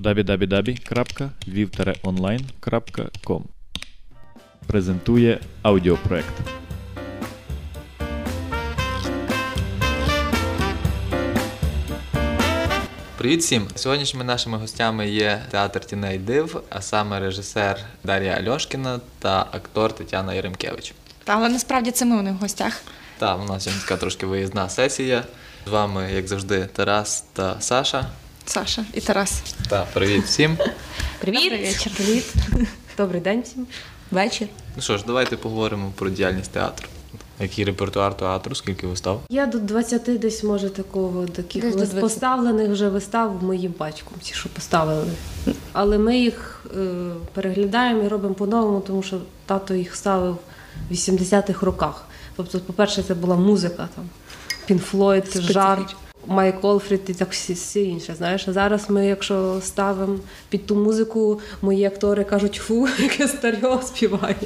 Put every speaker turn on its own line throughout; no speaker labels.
www.viv-online.com Презентує аудіопроект.
Привіт всім! Сьогоднішніми нашими гостями є театр Тіней Див, а саме режисер Дар'я Альошкіна та актор Тетяна Яремкевич.
Та, але насправді це ми у них в гостях.
Та у нас сьогодні така трошки виїзна сесія. З вами, як завжди, Тарас та Саша.
Саша і Тарас.
Та привіт всім.
Привіт.
Добрий вечір.
Привіт. Добрий день всім. Вечір.
Ну що ж, давайте поговоримо про діяльність театру. Який репертуар театру, скільки вистав?
Я до 20 десь може такого таких
Десь до
поставлених вже вистав моїм батьком, ті, що поставили. Але ми їх е, переглядаємо і робимо по-новому, тому що тато їх ставив в 80-х роках. Тобто, по-перше, це була музика там. Пін Флойд, Жар, Майк Олфрід і так всі, всі інше. Знаєш, а зараз ми, якщо ставимо під ту музику, мої актори кажуть, фу, яке старьо співає.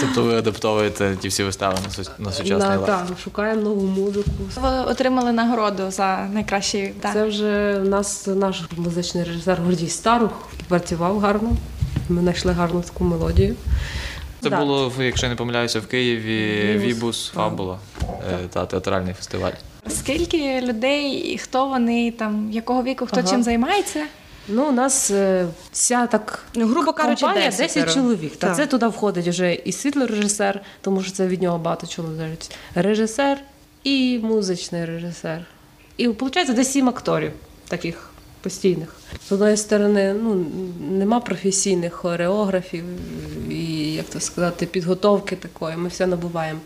Тобто ви адаптовуєте ті всі вистави на, на сучасний
На,
лад?
так, шукаємо нову музику.
Ви отримали нагороду за найкращий так.
Це вже в нас наш музичний режисер Гордій Старух працював гарно. Ми знайшли гарну таку мелодію.
Це
Да.
було, якщо я не помиляюся, в Києві
Вібус.
Вібус Фабула е, та театральний фестиваль.
Скільки людей, і хто вони, там, якого віку, хто
Ага.
чим займається?
Ну, у нас е, вся так
Ну, грубо кажучи,
компанія
10
10 чоловік. Та
Так.
це туди входить вже і світлорежисер, тому що це від нього багато чого залежить. Режисер і музичний режисер. І виходить десь сім акторів таких постійних. З одної сторони, ну нема професійних хореографів і, як то сказати, підготовки такої. Ми все набуваємо.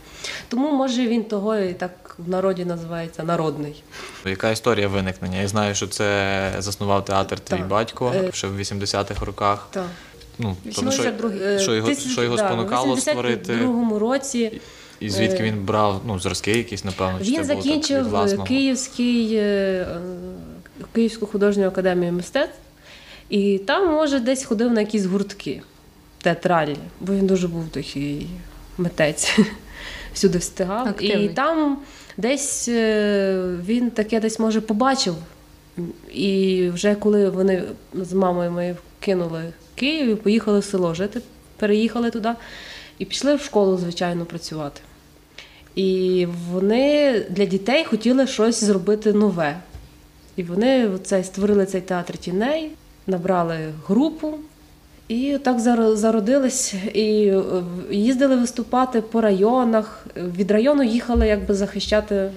Тому може він того і так в народі називається народний.
Яка історія виникнення? Я знаю, що це заснував театр твій
Так.
батько
Е,
ще в 80-х роках.
Так.
Ну, тобто, що, що його,
Е,
що його
да,
спонукало створити,
82-му році
і звідки
е,
він брав ну, зразки якісь, напевно, чи
він
це було так
закінчив? Київський, Київську художню академію мистецтв, і там, може, десь ходив на якісь гуртки театральні, бо він дуже був такий митець, всюди встигав.
Активний.
І там десь е, він таке десь може побачив. І вже коли вони з мамою моєю кинули Київ і поїхали в село жити, переїхали туди і пішли в школу, звичайно, працювати. І вони для дітей хотіли щось зробити нове. І вони оце, створили цей театр тіней, набрали групу і так зар- зародились. І е, їздили виступати по районах. Від району їхали якби захищати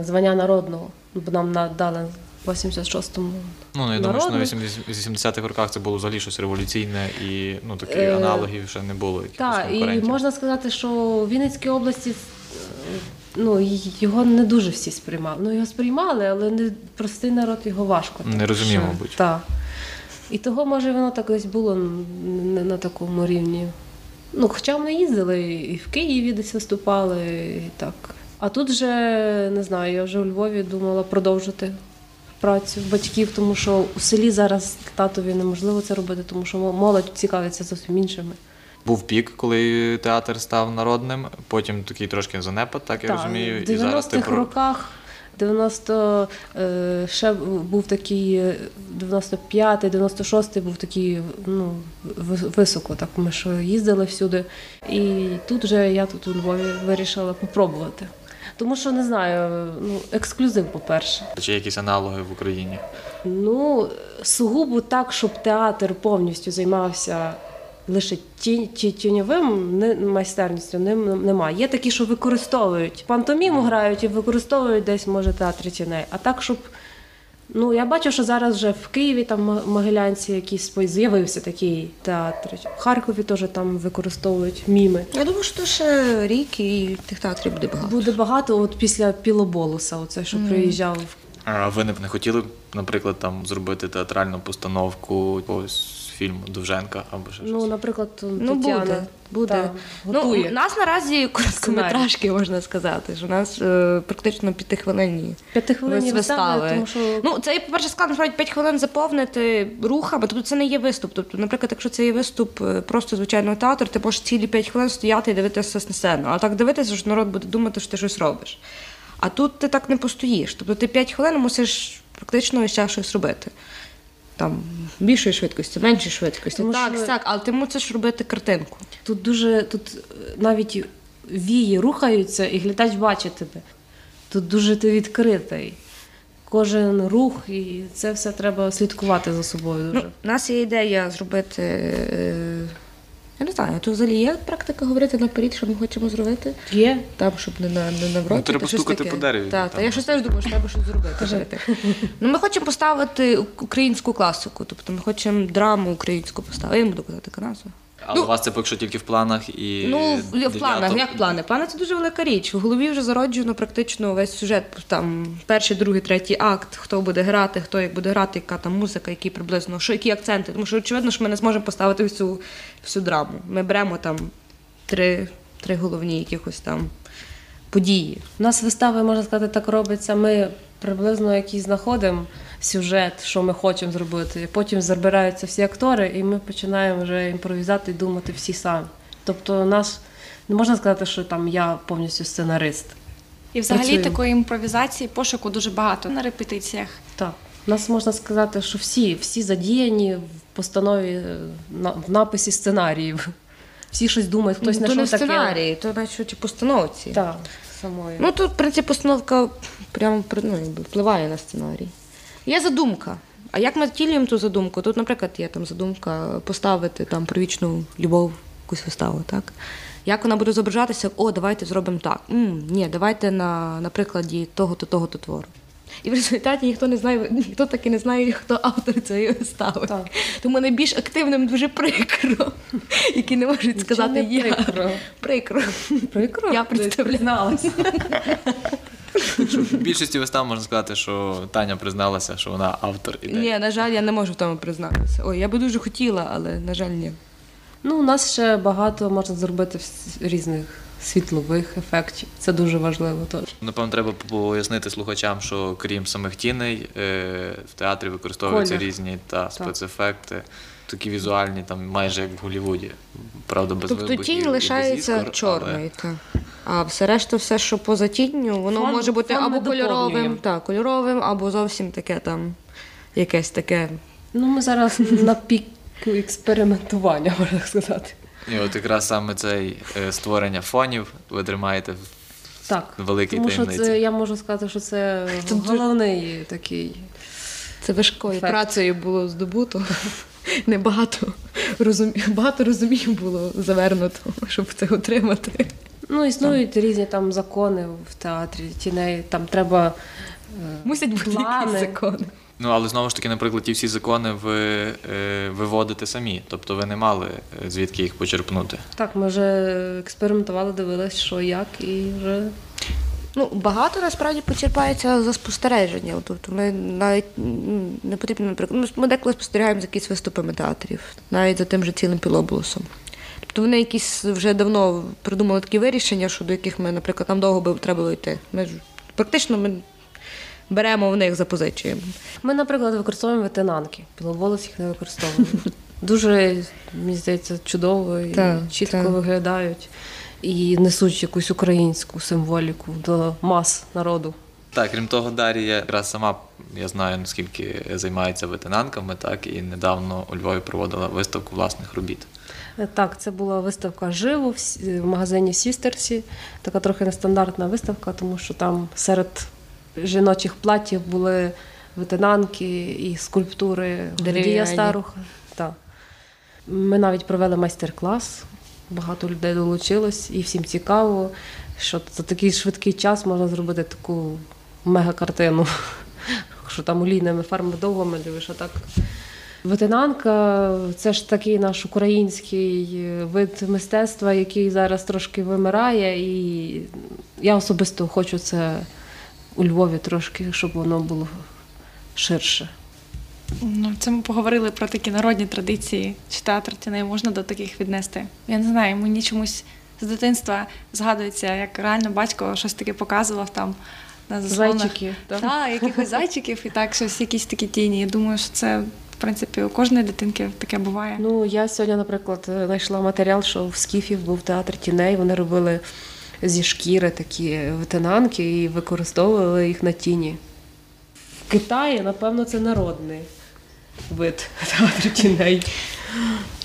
звання народного, бо нам надали в 86-му.
Ну, я думаю, що на
народний.
80-х роках це було взагалі щось революційне і ну, таких
Е,
аналогів ще не було.
Так, і можна сказати, що в Вінницькій області е, ну, його не дуже всі сприймали. Ну, його сприймали, але не, простий народ його важко.
Не розумів, мабуть.
Так. І того, може, воно так десь було не на такому рівні. Ну, хоча вони їздили і в Києві десь виступали, і так. А тут вже, не знаю, я вже у Львові думала продовжити працю батьків, тому що у селі зараз татові неможливо це робити, тому що молодь цікавиться зовсім іншими.
Був пік, коли театр став народним, потім такий трошки занепад, так я
Так,
розумію.
В
І зараз ти
роках, 90, е, ще був такий е, 95-й, 96-й був такий ну, високо. Так ми ж їздили всюди. І тут вже я тут у Львові вирішила попробувати. Тому що не знаю, ну, ексклюзив, по-перше.
чи є якісь аналоги в Україні.
Ну, сугубо так, щоб театр повністю займався лише ті, ті, тіньовим не, майстерністю, ним немає. Є такі, що використовують пантоміму грають і використовують десь, може, театри тіней. А так, щоб. Ну, я бачу, що зараз вже в Києві, там М- Могилянці якийсь з'явився такий театр. В Харкові теж там використовують міми.
Я думаю, що ще рік і тих театрів буде багато.
Буде багато от після Пілоболуса, оце, що приїжджав
А ви не б не хотіли, наприклад, там зробити театральну постановку якогось фільму Довженка або ще
Ну, наприклад,
Ну,
Тетяна
буде. буде.
та,
Ну, у нас наразі короткометражки, можна сказати, що у нас е, практично п'ятихвилинні
П'ятихвилинні
вистави.
вистави, тому що
Ну, це, по-перше, складно насправді 5 хвилин заповнити рухами, тобто це не є виступ. Тобто, наприклад, якщо це є виступ е, просто звичайного театру, ти можеш цілі 5 хвилин стояти і дивитися на сцену. А так дивитися, що народ буде думати, що ти щось робиш. А тут ти так не постоїш. Тобто ти 5 хвилин мусиш практично весь час щось робити. там більшої швидкості, меншої швидкості.
Тому
так,
що-
так, але ти мусиш робити картинку.
Тут дуже тут е, навіть вії рухаються, і глядач бачить тебе. Тут дуже ти відкритий. Кожен рух, і це все треба слідкувати за собою дуже.
Ну, у нас є ідея зробити. Я не знаю, то взагалі є практика говорити наперед, що ми хочемо зробити.
Є.
Там, щоб не на не навроти.
Ну, треба
та
стукати
таке.
по дереві,
Так, та я щось теж думаю, що треба щось зробити. Ну, ми хочемо поставити українську класику, тобто ми хочемо драму українську поставити. Я не буду казати назву.
Але у вас це поки що тільки в планах і.
Ну, в,
9
планах, як плани? Плани це дуже велика річ. В голові вже зароджено практично весь сюжет. Там перший, другий, третій акт, хто буде грати, хто як буде грати, яка там музика, які приблизно, що які акценти. Тому що очевидно, що ми не зможемо поставити всю, всю драму. Ми беремо там три, три головні якихось там події.
У нас вистави, можна сказати, так робиться. Ми приблизно якийсь знаходимо сюжет, що ми хочемо зробити. Потім забираються всі актори, і ми починаємо вже імпровізати і думати всі самі. Тобто, у нас не можна сказати, що там я повністю сценарист.
І взагалі
Працюємо.
такої імпровізації, пошуку дуже багато на репетиціях.
Так. У нас можна сказати, що всі, всі задіяні в постанові, е, в написі сценаріїв. Всі щось думають, хтось
Ну, то не
знайшов
в
таке.
сценарії, то навіть у постановці.
Так, самої.
Ну тут, в принципі, постановка прямо при- ну, впливає на сценарій. Є задумка. А як ми втілюємо ту задумку? Тут, наприклад, є там задумка поставити там про вічну любов якусь виставу, так? Як вона буде зображатися? О, давайте зробимо так. м ні, давайте на, на прикладі того-то, того-то твору. І в результаті ніхто не знає, ніхто так і не знає, хто автор цієї вистави.
Так.
Тому найбільш активним дуже прикро, які не можуть сказати
не
я.
прикро.
Прикро.
Прикро?
Я представляю.
Призналась.
В більшості вистав можна сказати, що Таня призналася, що вона автор ідеї.
Ні, на жаль, я не можу в тому признатися. Ой, я би дуже хотіла, але на жаль, ні.
Ну, у нас ще багато можна зробити різних світлових ефектів. Це дуже важливо. Теж.
Напевно, треба пояснити слухачам, що крім самих тіней, е, в театрі використовуються
Колір.
різні та спецефекти, такі візуальні, там майже як в Голлівуді. Правда, без
тобто
вибухів і
тінь
без
лишається
іскор,
чорною. та. А все решта, все, що поза тінню, воно
Фон-
може бути
фон ми
або кольоровим,
доповнюємо.
так, кольоровим, або зовсім таке там якесь таке.
Ну, ми зараз на піку експериментування, можна сказати.
Але... І от якраз саме цей е, створення фонів ви тримаєте в
Так.
великій
Тому що
таємниці.
це я можу сказати, що це
Це дуже-
головний такий.
Це важкою
Ефект.
працею було здобуто. Небагато розум... багато розумів було завернуто, щоб це отримати.
Ну, існують різні там закони в театрі тіней. Там треба е,
Мусять бути
Плани.
якісь закони.
Ну, але знову ж таки, наприклад, ті всі закони ви е, виводите самі. Тобто ви не мали е, звідки їх почерпнути.
так, ми вже експериментували, дивились, що як, і вже
Ну, багато насправді почерпається за спостереження. Тобто ми навіть не потрібно, наприклад, ми деколи спостерігаємо за якісь виступами театрів, навіть за тим же цілим пілобулусом. Тобто вони якісь вже давно придумали такі вирішення, щодо яких ми, наприклад, нам довго би треба було йти. Ми ж практично ми беремо в них, запозичуємо.
Ми, наприклад, використовуємо ветенанки. Біловолос їх не використовуємо. Дуже, мені здається, чудово і чітко виглядають і несуть якусь українську символіку до мас народу.
Так, крім того, Дар'я якраз сама, я знаю, наскільки займається ветенанками, так, і недавно у Львові проводила виставку власних робіт.
Е, Так, це була виставка живо в магазині Сістерсі. Така трохи нестандартна виставка, тому що там серед жіночих платів були ветенанки і скульптури
Дерев'яні.
Старуха. Так. Ми навіть провели майстер-клас, багато людей долучилось, і всім цікаво, що за такий швидкий час можна зробити таку мега-картину. Що там олійними фарбами довго малюєш, а так Ветенанка це ж такий наш український вид мистецтва, який зараз трошки вимирає, і я особисто хочу це у Львові трошки, щоб воно було ширше.
Ну, це ми поговорили про такі народні традиції. Чи театр тіней можна до таких віднести? Я не знаю, мені чомусь з дитинства згадується, як реально батько щось таке показував там на заслонах.
Зайчики. так?
Так, якихось зайчиків і так, щось, якісь такі тіні. Я думаю, що це, в принципі, у кожної дитинки таке буває.
Ну, я сьогодні, наприклад, знайшла матеріал, що в Скіфів був театр тіней. Вони робили зі шкіри такі ветенанки і використовували їх на тіні. В Китаї, напевно, це народний. Вид театру тіней.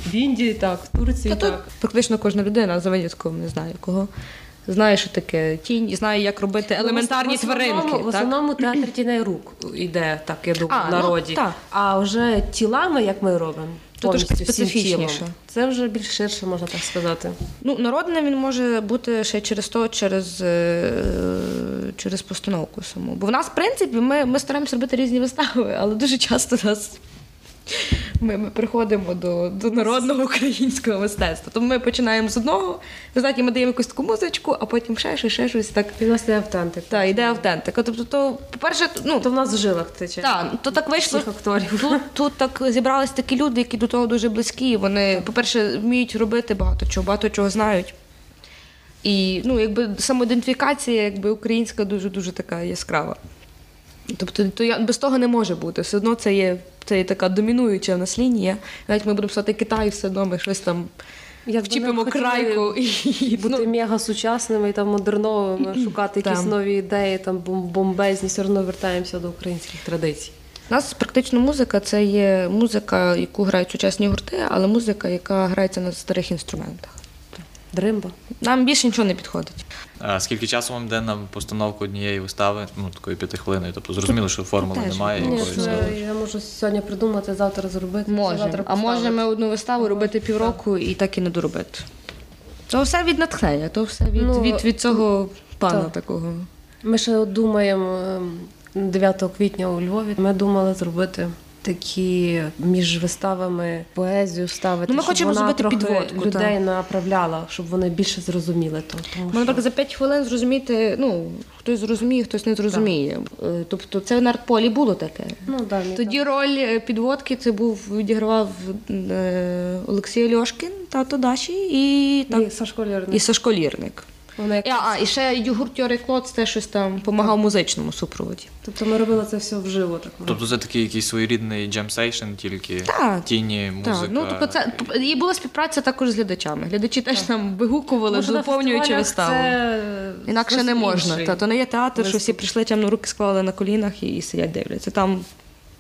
В Індії так, в Турції
Та тут
так.
практично кожна людина за винятком не знаю кого. Знає, що таке тінь, і знає, як робити елементарні
Ну, в основному-
тваринки.
В
так?
основному театр тіней рук іде, так я думаю,
А,
в
ну,
народі.
так.
А вже тілами, як ми робимо, повністю всім
специфічніше.
Це вже більш ширше, можна так сказати.
Ну, народним він може бути ще через то, через, е, через постановку саму. Бо в нас, в принципі, ми, ми стараємося робити різні вистави, але дуже часто нас. Ми, ми приходимо до, до народного українського мистецтва. Тому ми починаємо з одного, знаєте, ми даємо якусь таку музичку, а потім ще щось, ще щось так.
І в нас є автентик.
Так, іде автентика. Тобто, то, по-перше, ну,
То в нас в жилах тече.
так, то так вийшло.
Акторів.
Тут, тут так зібрались такі люди, які до того дуже близькі. Вони, по-перше, вміють робити багато чого, багато чого знають. І ну, якби самоідентифікація якби, українська дуже дуже така яскрава. Тобто, то я, без того не може бути. Все одно це є, це є така домінуюча в нас лінія. Навіть ми будемо писати Китай, все одно ми щось там
Якби
вчіпимо крайку і
Бути
ну,
мега сучасними і там модерновими, шукати якісь нові ідеї, там бомбезні, все одно вертаємося до українських традицій.
У нас практично музика це є музика, яку грають сучасні гурти, але музика, яка грається на старих інструментах.
Дримба.
Нам більше нічого не підходить.
А скільки часу вам йде на постановку однієї вистави? Ну, такої п'ятихвилинної. Тобто зрозуміло, що формули
Теж.
немає
Ні,
якоїсь.
я можу сьогодні придумати, завтра зробити.
Можемо.
завтра
А можемо
поставити.
одну виставу робити півроку і так і не доробити. То все від натхнення, то все від,
Ну,
від, від цього пана
так.
такого.
Ми ще думаємо ем, 9 квітня у Львові. Ми думали зробити такі між виставами поезію ставити.
Ну, ми
щоб
хочемо
вона
зробити
трохи
підводку,
людей
так.
направляла, щоб вони більше зрозуміли то. Тому що...
наприклад, за 5 хвилин зрозуміти, ну, хтось зрозуміє, хтось не зрозуміє. Е, Тобто це на артполі було таке.
ну, да,
Тоді роль е, підводки це був відігравав е, Олексій Льошкін, тато Даші, і,
так.
так,
І Сашко Лірник.
і Сашко Лірник.
Вона як...
І, а, і ще Йорик Клоц теж щось там допомагав музичному супроводі.
Тобто ми робили це все вживо. Так,
Тобто це такий якийсь своєрідний jam session, тільки
Так.
тіні, музика.
Так, ну тобто це і була співпраця також з глядачами. Глядачі теж там вигукували,
Може,
доповнюючи виставу.
Це...
Інакше не можна.
інший.
Та то не є театр, що всі прийшли темно руки склали на колінах і, і сидять дивляться. Там,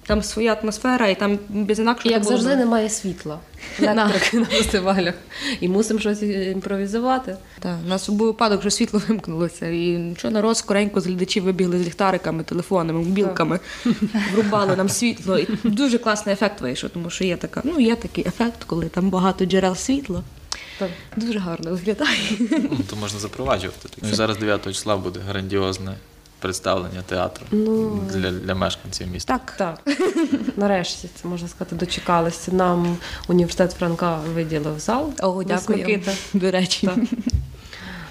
там своя атмосфера, і там без інакшого.
І як
було.
завжди немає світла. Електрики на фестивалях. І мусимо щось імпровізувати.
Так, у нас був випадок, що світло вимкнулося, і що народ скоренько з глядачів вибігли з ліхтариками, телефонами, мобілками, врубали нам світло. І дуже класний ефект вийшов, тому що є така, ну є такий ефект, коли там багато джерел світла.
Так.
Дуже гарно виглядає.
Ну, то можна запроваджувати. Ну і зараз 9 числа буде грандіозне представлення театру
Ну,
для, для мешканців міста.
Так.
Так, нарешті це можна сказати, дочекалися. Нам університет Франка виділив зал.
О, дякую.
Микита
До речі.
Так.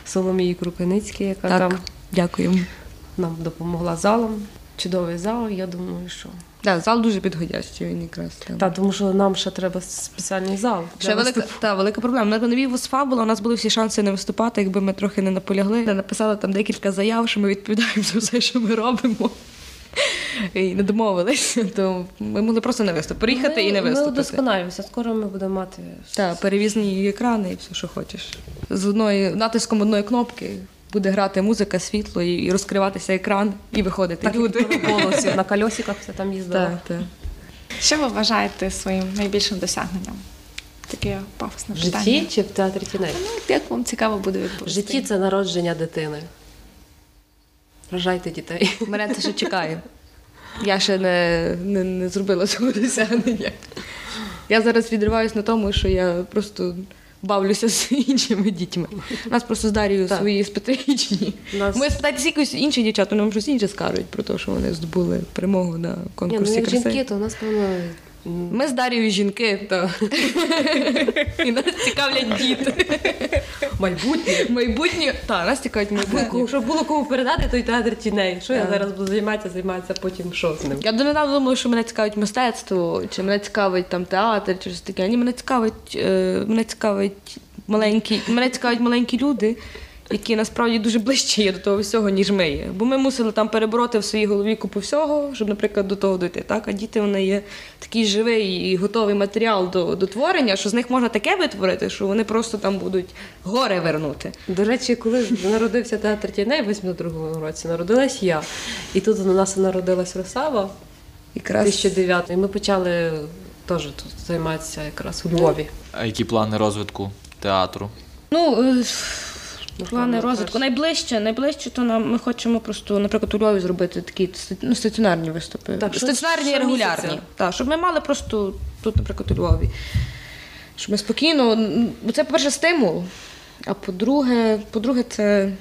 Соломії Крукиницькій, яка
Так,
там
дякую.
нам допомогла залом. Чудовий зал. Я думаю, що
Так, зал дуже підходящий, він якраз. там.
та тому, що нам ще треба спеціальний зал.
Ще велика, та, велика проблема. На новій ВОСФА була, у нас були всі шанси не виступати, якби ми трохи не наполягли. Ми Написали там декілька заяв, що ми відповідаємо за все, що ми робимо. І не домовилися, то ми могли просто не виступити. Приїхати
ми,
і не
Ми
виступити.
удосконалюємося. Скоро ми будемо мати
Так, перевізні екрани і все, що хочеш. З одної натиском одної кнопки буде грати музика, світло і, і розкриватися екран, і виходити
так,
люди.
голосі на кольосиках все там їздило.
Так, так.
Що ви вважаєте своїм найбільшим досягненням? Таке пафосне
В
питання.
житті чи в театрі тіней?
Ну, як вам цікаво буде
В
відповісти?
житті це народження дитини. Рожайте дітей.
Мене це ще чекає. Я ще не, не, не зробила цього досягнення. Я зараз відриваюсь на тому, що я просто бавлюся з іншими дітьми. У нас просто з Дарією
Так.
свої специфічні.
Нас-
Ми спитаєтеся якось інші дівчата, нам щось інше скажуть про те, що вони здобули перемогу на
Ні, ну
конкурсі
як
краси.
жінки, то у нас певно.
Ми з Дарією жінки, то і нас цікавлять діти.
Майбутнє.
Майбутнє, так, нас цікавить майбутнє.
Щоб було кому передати той театр тіней. Що я зараз буду займатися, займатися, потім що з ним?
Я донедавна думала, що мене цікавить мистецтво, чи мене цікавить там театр, чи щось таке. Ні, мене цікавить, е, мене цікавить маленькі, мене цікавить маленькі люди, які насправді дуже ближче є до того всього, ніж ми є. Бо ми мусили там перебороти в своїй голові купу всього, щоб, наприклад, до того дойти. Так? А діти вони є такий живий і готовий матеріал до, до творення, що з них можна таке витворити, що вони просто там будуть гори вернути.
До речі, коли народився театр тіней в 82-му році, народилась я. І тут у нас народилась Росава.
Якраз
2009. І ми почали теж тут займатися якраз у Львові.
А які плани розвитку театру?
Ну, е, плани розвитку. Найближче, найближче, то нам ми хочемо просто, наприклад, у Львові зробити такі ну, стаціонарні виступи.
Так,
стаціонарні і регулярні. Так, щоб ми мали просто тут, наприклад, у Львові. Щоб ми спокійно. бо Це, по-перше, стимул, а по-друге, по-друге, це,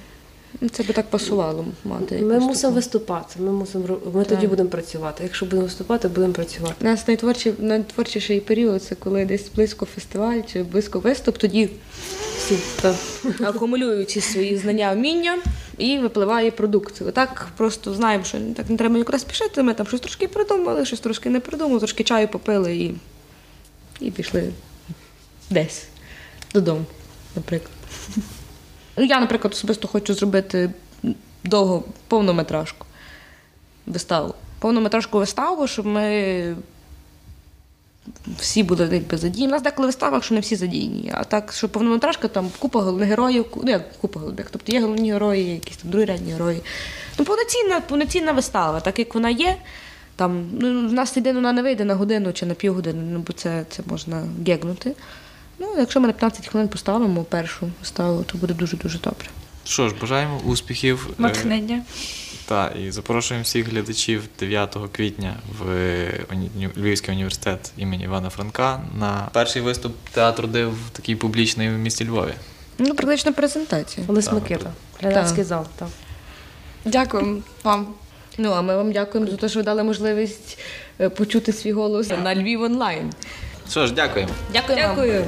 це би так пасувало мати.
Ми мусимо виступати. Ми мусимо ми тоді будемо працювати. Якщо будемо виступати, будемо працювати.
У нас найтворчий, найтворчіший період це коли десь близько фестиваль чи близько виступ, тоді
Всі так.
акумулюють свої знання, вміння і випливає продукт. Отак просто знаємо, що так не треба нікуди спішити. Ми там щось трошки придумали, щось трошки не придумали, трошки чаю попили і, і пішли десь додому, наприклад. Я, наприклад, особисто хочу зробити довго повнометражку виставу. Повнометражку виставу, щоб ми всі були якби задіяні. У нас деколи вистава, що не всі задіяні. А так, що повнометражка, там купа головних героїв, ну як купа головних. Тобто є головні герої, якісь там другорядні герої. Ну, повноцінна, повноцінна вистава, так як вона є. Там, ну, в нас єдине вона не вийде на годину чи на півгодини, ну, бо це, це можна гегнути. Ну, якщо ми на 15 хвилин поставимо першу виставу, то буде дуже-дуже добре.
Що ж, бажаємо успіхів. Е,
Натхнення.
Та, і запрошуємо всіх глядачів 9 квітня в Львівський університет імені Івана Франка на перший виступ театру див такий публічний в місті Львові.
Ну, практично презентація.
Олесь Микита, глядацький зал. Так.
Дякую вам.
Ну, а ми вам дякуємо за те, що ви дали можливість е, почути свій голос на Львів онлайн.
Що ж, дякуємо.
Дякую. Дякую.